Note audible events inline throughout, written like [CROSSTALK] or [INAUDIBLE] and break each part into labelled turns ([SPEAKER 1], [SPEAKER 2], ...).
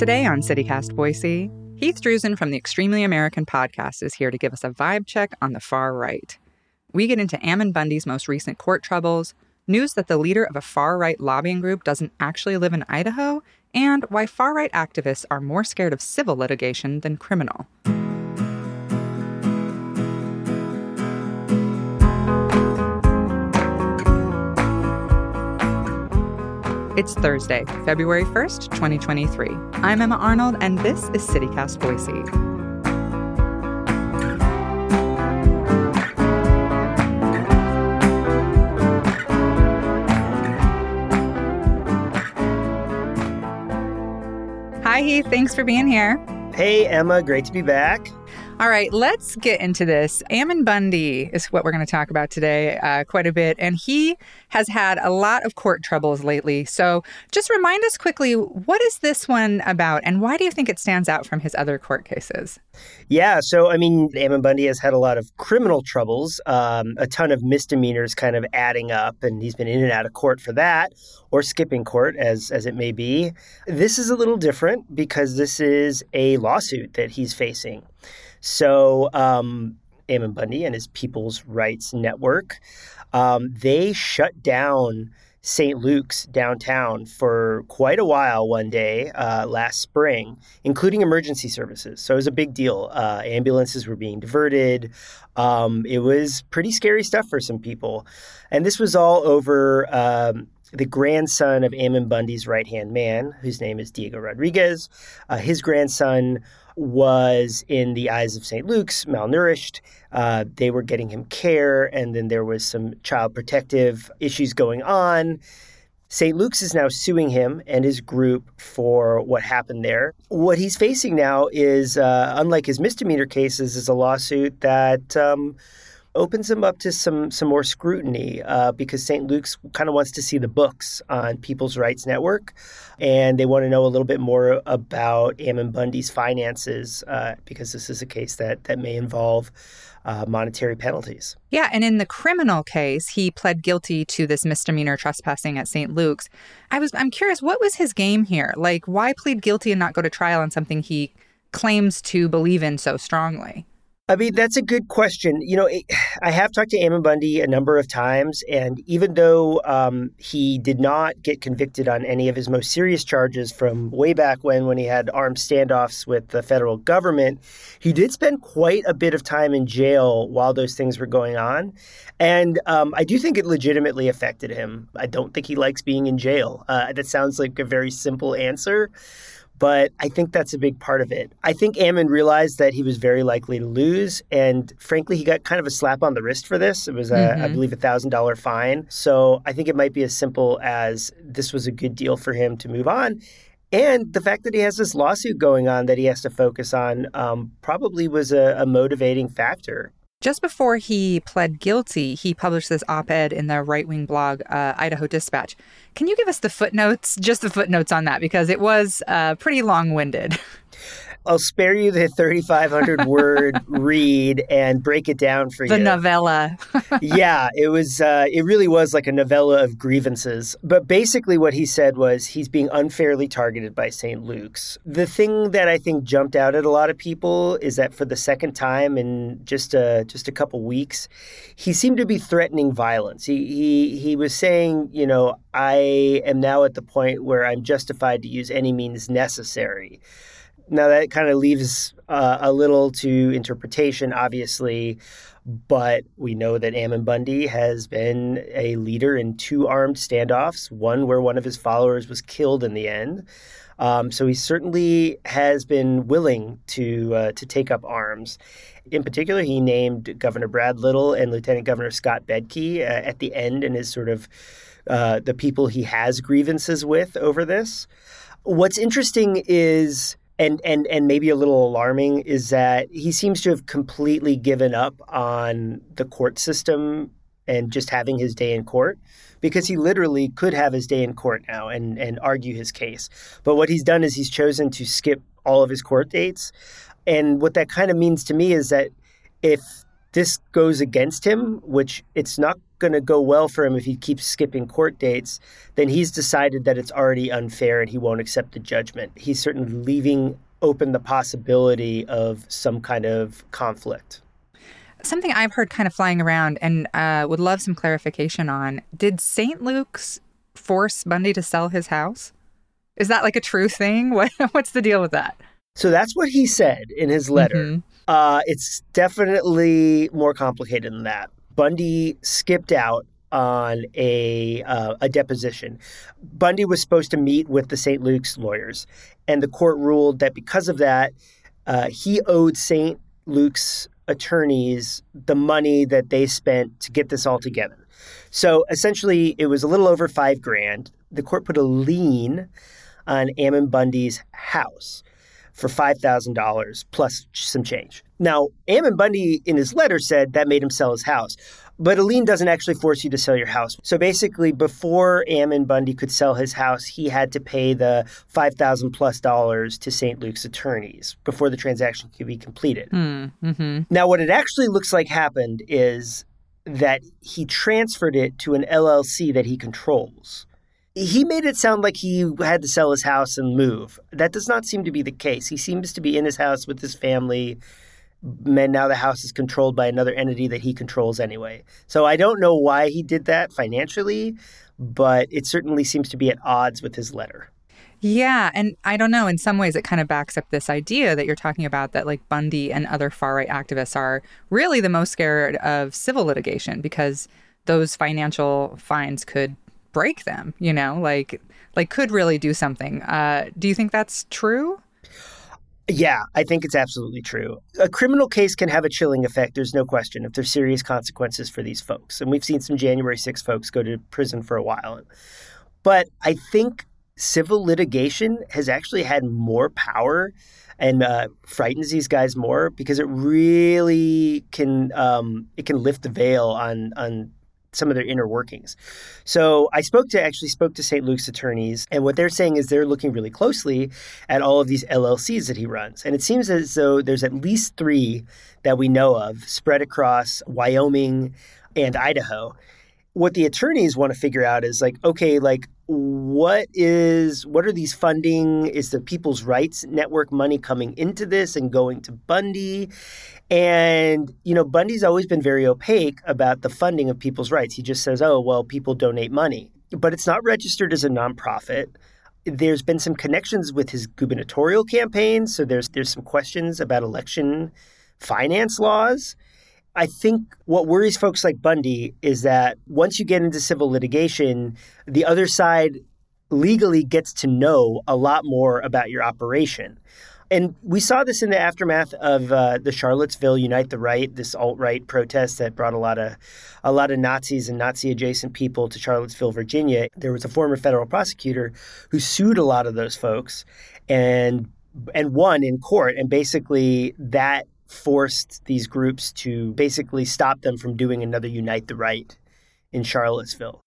[SPEAKER 1] Today on CityCast Boise, Heath Druzin from the Extremely American podcast is here to give us a vibe check on the far right. We get into Ammon Bundy's most recent court troubles, news that the leader of a far right lobbying group doesn't actually live in Idaho, and why far right activists are more scared of civil litigation than criminal. It's Thursday, February 1st, 2023. I'm Emma Arnold, and this is CityCast Boise. Hi, Heath. Thanks for being here.
[SPEAKER 2] Hey, Emma. Great to be back.
[SPEAKER 1] All right, let's get into this. Ammon Bundy is what we're going to talk about today uh, quite a bit. And he has had a lot of court troubles lately. So just remind us quickly what is this one about and why do you think it stands out from his other court cases?
[SPEAKER 2] Yeah, so I mean, Ammon Bundy has had a lot of criminal troubles, um, a ton of misdemeanors kind of adding up, and he's been in and out of court for that or skipping court as as it may be. This is a little different because this is a lawsuit that he's facing. So, um, Ammon Bundy and his People's Rights Network, um, they shut down St. Luke's downtown for quite a while one day uh, last spring, including emergency services. So it was a big deal. Uh, ambulances were being diverted. Um, it was pretty scary stuff for some people. And this was all over um, the grandson of Ammon Bundy's right hand man, whose name is Diego Rodriguez. Uh, his grandson was, in the eyes of St. Luke's, malnourished. Uh, they were getting him care, and then there was some child protective issues going on. St. Luke's is now suing him and his group for what happened there. What he's facing now is, uh, unlike his misdemeanor cases, is a lawsuit that um, opens him up to some some more scrutiny uh, because St. Luke's kind of wants to see the books on People's Rights Network, and they want to know a little bit more about Ammon Bundy's finances uh, because this is a case that that may involve. Uh, monetary penalties.
[SPEAKER 1] Yeah, and in the criminal case, he pled guilty to this misdemeanor trespassing at St. Luke's. I was I'm curious, what was his game here? Like, why plead guilty and not go to trial on something he claims to believe in so strongly?
[SPEAKER 2] I mean, that's a good question. You know, it, [SIGHS] I have talked to Ammon Bundy a number of times, and even though um, he did not get convicted on any of his most serious charges from way back when, when he had armed standoffs with the federal government, he did spend quite a bit of time in jail while those things were going on. And um, I do think it legitimately affected him. I don't think he likes being in jail. Uh, that sounds like a very simple answer but I think that's a big part of it. I think Ammon realized that he was very likely to lose, and frankly, he got kind of a slap on the wrist for this. It was, a, mm-hmm. I believe, a thousand dollar fine. So I think it might be as simple as this was a good deal for him to move on. And the fact that he has this lawsuit going on that he has to focus on um, probably was a, a motivating factor.
[SPEAKER 1] Just before he pled guilty, he published this op ed in the right wing blog, uh, Idaho Dispatch. Can you give us the footnotes, just the footnotes on that? Because it was uh, pretty long winded. [LAUGHS]
[SPEAKER 2] I'll spare you the 3,500 [LAUGHS] word read and break it down for
[SPEAKER 1] the
[SPEAKER 2] you.
[SPEAKER 1] The novella. [LAUGHS]
[SPEAKER 2] yeah, it was. Uh, it really was like a novella of grievances. But basically, what he said was he's being unfairly targeted by St. Luke's. The thing that I think jumped out at a lot of people is that for the second time in just a just a couple weeks, he seemed to be threatening violence. He he he was saying, you know, I am now at the point where I'm justified to use any means necessary. Now, that kind of leaves uh, a little to interpretation, obviously, but we know that Ammon Bundy has been a leader in two armed standoffs, one where one of his followers was killed in the end. Um, so he certainly has been willing to uh, to take up arms. In particular, he named Governor Brad Little and Lieutenant Governor Scott Bedke uh, at the end and his sort of uh, the people he has grievances with over this. What's interesting is and and and maybe a little alarming is that he seems to have completely given up on the court system and just having his day in court because he literally could have his day in court now and and argue his case. But what he's done is he's chosen to skip all of his court dates. And what that kind of means to me is that if this goes against him, which it's not going to go well for him if he keeps skipping court dates, then he's decided that it's already unfair and he won't accept the judgment. He's certainly leaving open the possibility of some kind of conflict.
[SPEAKER 1] Something I've heard kind of flying around and uh, would love some clarification on did St. Luke's force Bundy to sell his house? Is that like a true thing? [LAUGHS] What, what's the deal with that?
[SPEAKER 2] So that's what he said in his letter. Mm-hmm. Uh, it's definitely more complicated than that. Bundy skipped out on a uh, a deposition. Bundy was supposed to meet with the St. Luke's lawyers, and the court ruled that because of that, uh, he owed St. Luke's attorneys the money that they spent to get this all together. So essentially, it was a little over five grand. The court put a lien on Ammon Bundy's house for $5,000 plus some change. Now, Ammon Bundy in his letter said that made him sell his house. But a lien doesn't actually force you to sell your house. So basically, before Ammon Bundy could sell his house, he had to pay the five thousand plus dollars to St. Luke's attorneys before the transaction could be completed.
[SPEAKER 1] Mm, mm-hmm.
[SPEAKER 2] Now, what it actually looks like happened is that he transferred it to an LLC that he controls he made it sound like he had to sell his house and move. That does not seem to be the case. He seems to be in his house with his family. And now the house is controlled by another entity that he controls anyway. So I don't know why he did that financially, but it certainly seems to be at odds with his letter.
[SPEAKER 1] Yeah, and I don't know. In some ways, it kind of backs up this idea that you're talking about that like Bundy and other far right activists are really the most scared of civil litigation because those financial fines could break them, you know, like like could really do something. Uh, do you think that's true?
[SPEAKER 2] Yeah, I think it's absolutely true. A criminal case can have a chilling effect, there's no question, if there's serious consequences for these folks. And we've seen some January 6 folks go to prison for a while. But I think civil litigation has actually had more power and uh, frightens these guys more because it really can um, it can lift the veil on on some of their inner workings. So I spoke to actually spoke to St. Luke's attorneys, and what they're saying is they're looking really closely at all of these LLCs that he runs, and it seems as though there's at least three that we know of spread across Wyoming and Idaho. What the attorneys want to figure out is like, okay, like what is what are these funding is the people's rights network money coming into this and going to bundy and you know bundy's always been very opaque about the funding of people's rights. He just says oh well people donate money. But it's not registered as a nonprofit. There's been some connections with his gubernatorial campaign so there's there's some questions about election finance laws. I think what worries folks like Bundy is that once you get into civil litigation, the other side legally gets to know a lot more about your operation. And we saw this in the aftermath of uh, the Charlottesville Unite the Right, this alt-right protest that brought a lot of a lot of Nazis and Nazi-adjacent people to Charlottesville, Virginia. There was a former federal prosecutor who sued a lot of those folks and and won in court. And basically, that forced these groups to basically stop them from doing another Unite the Right in Charlottesville.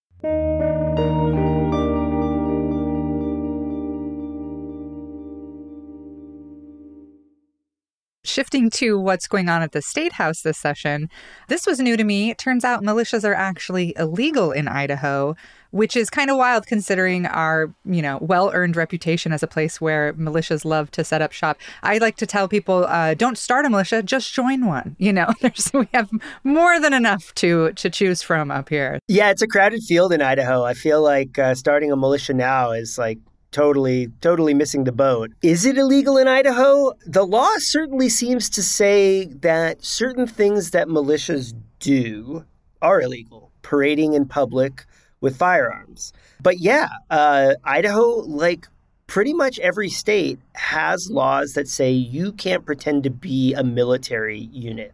[SPEAKER 1] Shifting to what's going on at the State House this session, this was new to me. It turns out militias are actually illegal in Idaho, which is kind of wild considering our, you know, well-earned reputation as a place where militias love to set up shop. I like to tell people, uh, don't start a militia, just join one. You know, [LAUGHS] we have more than enough to to choose from up here.
[SPEAKER 2] Yeah, it's a crowded field in Idaho. I feel like uh, starting a militia now is like totally totally missing the boat. Is it illegal in Idaho? The law certainly seems to say that certain things that militias do are illegal. Parading in public with firearms. But yeah, uh, Idaho, like pretty much every state, has laws that say you can't pretend to be a military unit.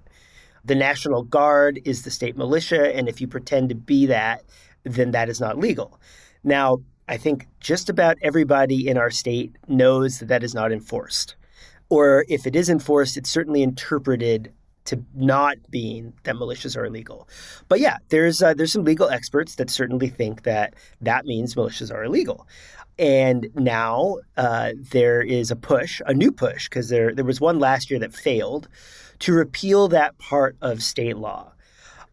[SPEAKER 2] The National Guard is the state militia, and if you pretend to be that, then that is not legal. Now, I think just about everybody in our state knows that that is not enforced. Or if it is enforced, it's certainly interpreted to not being that militias are illegal. But yeah, there's uh, there's some legal experts that certainly think that that means militias are illegal. And now uh, there is a push, a new push, because there there was one last year that failed, to repeal that part of state law.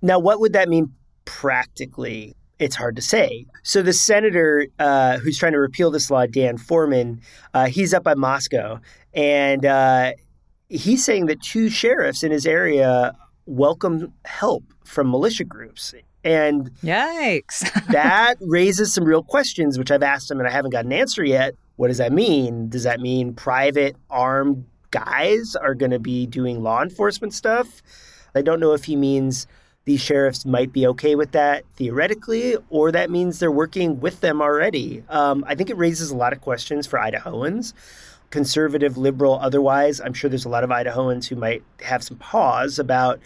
[SPEAKER 2] Now, what would that mean practically, it's hard to say. So the senator uh, who's trying to repeal this law, Dan Foreman, uh, he's up by Moscow, and uh, he's saying that two sheriffs in his area welcome help from militia groups. And
[SPEAKER 1] yikes, [LAUGHS]
[SPEAKER 2] that raises some real questions, which I've asked him and I haven't got an answer yet. What does that mean? Does that mean private armed guys are going to be doing law enforcement stuff? I don't know if he means these sheriffs might be okay with that theoretically, or that means they're working with them already. Um, I think it raises a lot of questions for Idahoans, conservative, liberal, otherwise. I'm sure there's a lot of Idahoans who might have some pause about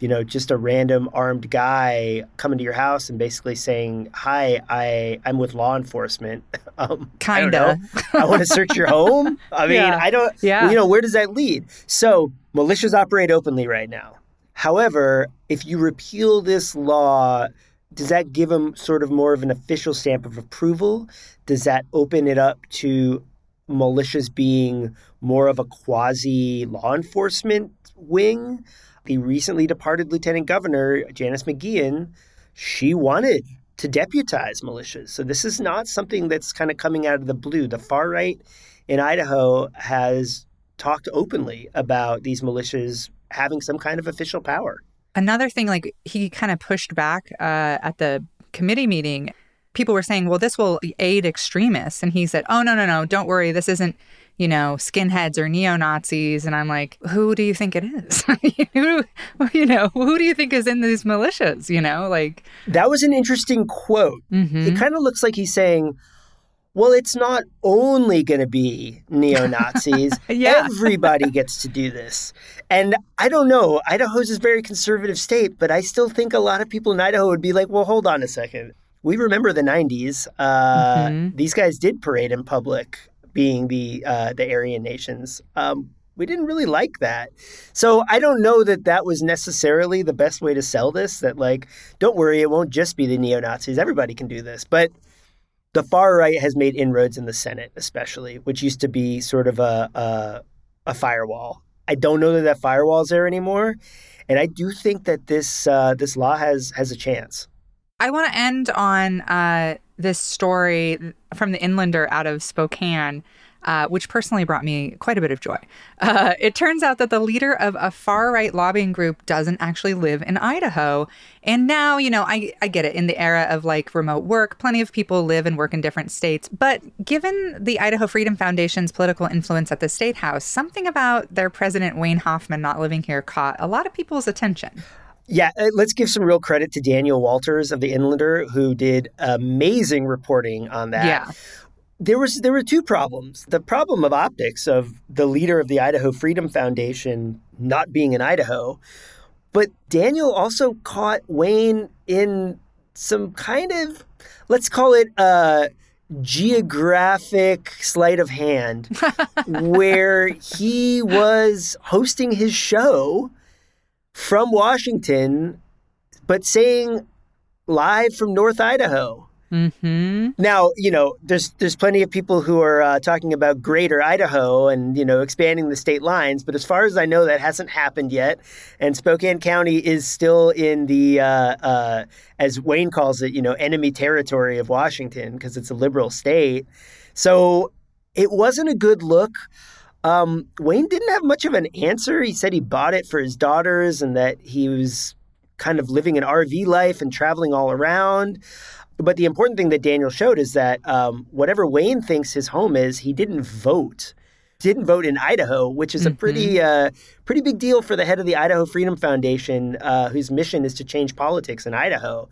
[SPEAKER 2] you know, just a random armed guy coming to your house and basically saying, "Hi, I I'm with law enforcement." [LAUGHS]
[SPEAKER 1] Um, Kinda.
[SPEAKER 2] I, I want to search your home. I mean, yeah. I don't. Yeah. You know, where does that lead? So militias operate openly right now. However, if you repeal this law, does that give them sort of more of an official stamp of approval? Does that open it up to militias being more of a quasi law enforcement wing? the recently departed Lieutenant Governor, Janice McGeachin, she wanted to deputize militias. So this is not something that's kind of coming out of the blue. The far right in Idaho has talked openly about these militias having some kind of official power.
[SPEAKER 1] Another thing, like he kind of pushed back uh, at the committee meeting. People were saying, well, this will aid extremists. And he said, oh, no, no, no, don't worry. This isn't you know, skinheads or neo Nazis. And I'm like, who do you think it is? [LAUGHS] who, you know, who do you think is in these militias? You know, like.
[SPEAKER 2] That was an interesting quote. Mm-hmm. It kind of looks like he's saying, well, it's not only going to be neo Nazis. [LAUGHS] yeah. Everybody gets to do this. And I don't know. Idaho's is a very conservative state, but I still think a lot of people in Idaho would be like, well, hold on a second. We remember the 90s. Uh, mm-hmm. These guys did parade in public being the uh, the Aryan nations. Um, we didn't really like that. So I don't know that that was necessarily the best way to sell this. That like, don't worry, it won't just be the neo Nazis. Everybody can do this. But the far right has made inroads in the Senate, especially, which used to be sort of a a, a firewall. I don't know that that firewall is there anymore, and I do think that this uh, this law has has a chance.
[SPEAKER 1] I want to end on uh, this story from the Inlander out of Spokane. Uh, which personally brought me quite a bit of joy. Uh, it turns out that the leader of a far right lobbying group doesn't actually live in Idaho. And now, you know, I, I get it. In the era of like remote work, plenty of people live and work in different states. But given the Idaho Freedom Foundation's political influence at the state house, something about their president, Wayne Hoffman, not living here caught a lot of people's attention.
[SPEAKER 2] Yeah, uh, let's give some real credit to Daniel Walters of the Inlander, who did amazing reporting on that.
[SPEAKER 1] Yeah.
[SPEAKER 2] There was there were two problems. The problem of optics of the leader of the Idaho Freedom Foundation not being in Idaho, but Daniel also caught Wayne in some kind of let's call it a geographic sleight of hand [LAUGHS] where he was hosting his show from Washington, but saying live from North Idaho.
[SPEAKER 1] Mm-hmm.
[SPEAKER 2] Now, you know, there's there's plenty of people who are uh, talking about Greater Idaho and you know expanding the state lines, but as far as I know, that hasn't happened yet. And Spokane County is still in the, uh, uh, as Wayne calls it, you know, enemy territory of Washington because it's a liberal state. So it wasn't a good look. Um, Wayne didn't have much of an answer. He said he bought it for his daughters and that he was kind of living an RV life and traveling all around. But the important thing that Daniel showed is that um, whatever Wayne thinks his home is, he didn't vote. Didn't vote in Idaho, which is a pretty, mm-hmm. uh, pretty big deal for the head of the Idaho Freedom Foundation, uh, whose mission is to change politics in Idaho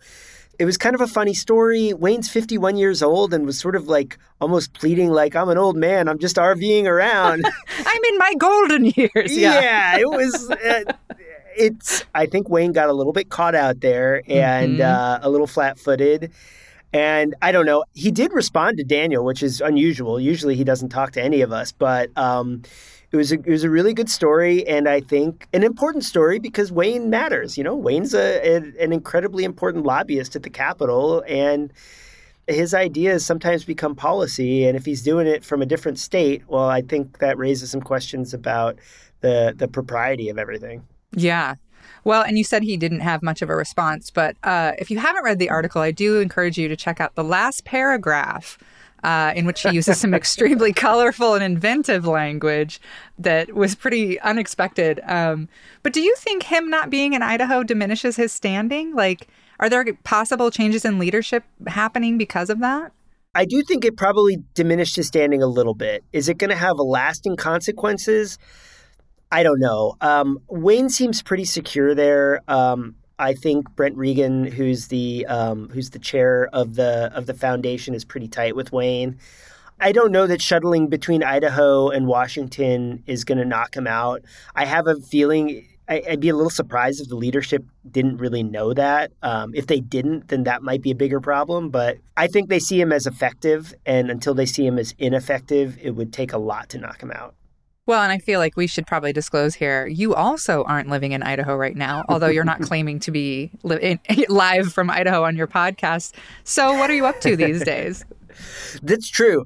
[SPEAKER 2] it was kind of a funny story. Wayne's 51 years old and was sort of like almost pleading, like, I'm an old man. I'm just RVing around. [LAUGHS]
[SPEAKER 1] I'm in my golden years.
[SPEAKER 2] Yeah, yeah it was. Uh, it's. I think Wayne got a little bit caught out there and mm-hmm. uh, a little flat footed. And I don't know. He did respond to Daniel, which is unusual. Usually he doesn't talk to any of us, but. Um, it was a, it was a really good story, and I think an important story because Wayne matters. You know, Wayne's a, a an incredibly important lobbyist at the Capitol, and his ideas sometimes become policy. And if he's doing it from a different state, well, I think that raises some questions about the the propriety of everything.
[SPEAKER 1] Yeah. Well, and you said he didn't have much of a response, but uh, if you haven't read the article, I do encourage you to check out the last paragraph. Uh, in which he uses some [LAUGHS] extremely colorful and inventive language that was pretty unexpected. Um, but do you think him not being in Idaho diminishes his standing? Like, are there possible changes in leadership happening because of that?
[SPEAKER 2] I do think it probably diminished his standing a little bit. Is it going to have lasting consequences? I don't know. Um, Wayne seems pretty secure there. Um, I think Brent Regan, who's the um, who's the chair of the of the foundation, is pretty tight with Wayne. I don't know that shuttling between Idaho and Washington is going to knock him out. I have a feeling I'd be a little surprised if the leadership didn't really know that. Um, if they didn't, then that might be a bigger problem. But I think they see him as effective, and until they see him as ineffective, it would take a lot to knock him out.
[SPEAKER 1] Well, and I feel like we should probably disclose here you also aren't living in Idaho right now, [LAUGHS] although you're not claiming to be li- in, [LAUGHS] live from Idaho on your podcast. So, what are you up to these days? [LAUGHS]
[SPEAKER 2] That's true.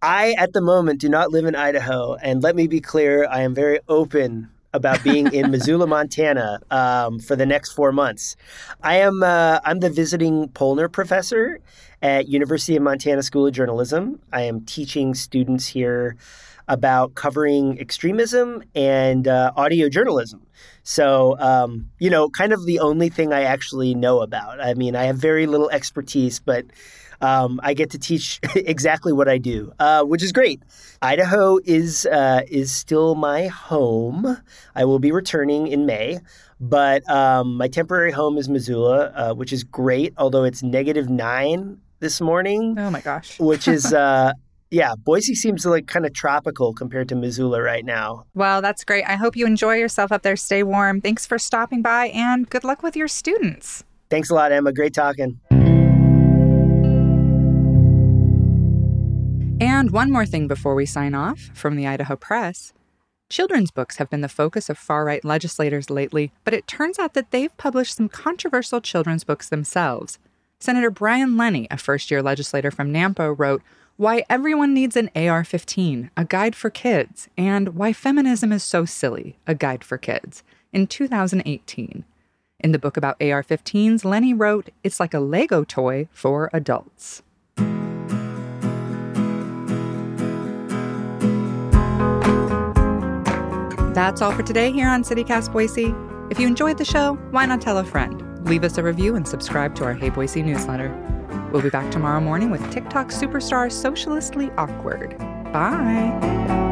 [SPEAKER 2] I, at the moment, do not live in Idaho. And let me be clear, I am very open about being in Missoula, Montana, um, for the next four months. I am uh, I'm the visiting Pollner professor at University of Montana School of Journalism. I am teaching students here about covering extremism and uh, audio journalism. So, um, you know, kind of the only thing I actually know about. I mean, I have very little expertise, but um, I get to teach [LAUGHS] exactly what I do, uh, which is great. Idaho is uh, is still my home. I will be returning in May, but um, my temporary home is Missoula, uh, which is great. Although it's negative nine this morning.
[SPEAKER 1] Oh my gosh!
[SPEAKER 2] which is [LAUGHS] uh, yeah, Boise seems like kind of tropical compared to Missoula right now.
[SPEAKER 1] Well, that's great. I hope you enjoy yourself up there. Stay warm. Thanks for stopping by and good luck with your students.
[SPEAKER 2] Thanks a lot, Emma. Great talking.
[SPEAKER 1] And one more thing before we sign off from the Idaho Press. Children's books have been the focus of far right legislators lately, but it turns out that they've published some controversial children's books themselves. Senator Brian Lenney, a first year legislator from Nampa, wrote Why Everyone Needs an AR 15, a guide for kids, and Why Feminism is So Silly, a guide for kids, in 2018. In the book about AR 15s, Lenney wrote, It's like a Lego toy for adults. That's all for today here on CityCast Boise. If you enjoyed the show, why not tell a friend? Leave us a review and subscribe to our Hey Boise newsletter. We'll be back tomorrow morning with TikTok superstar Socialistly Awkward. Bye.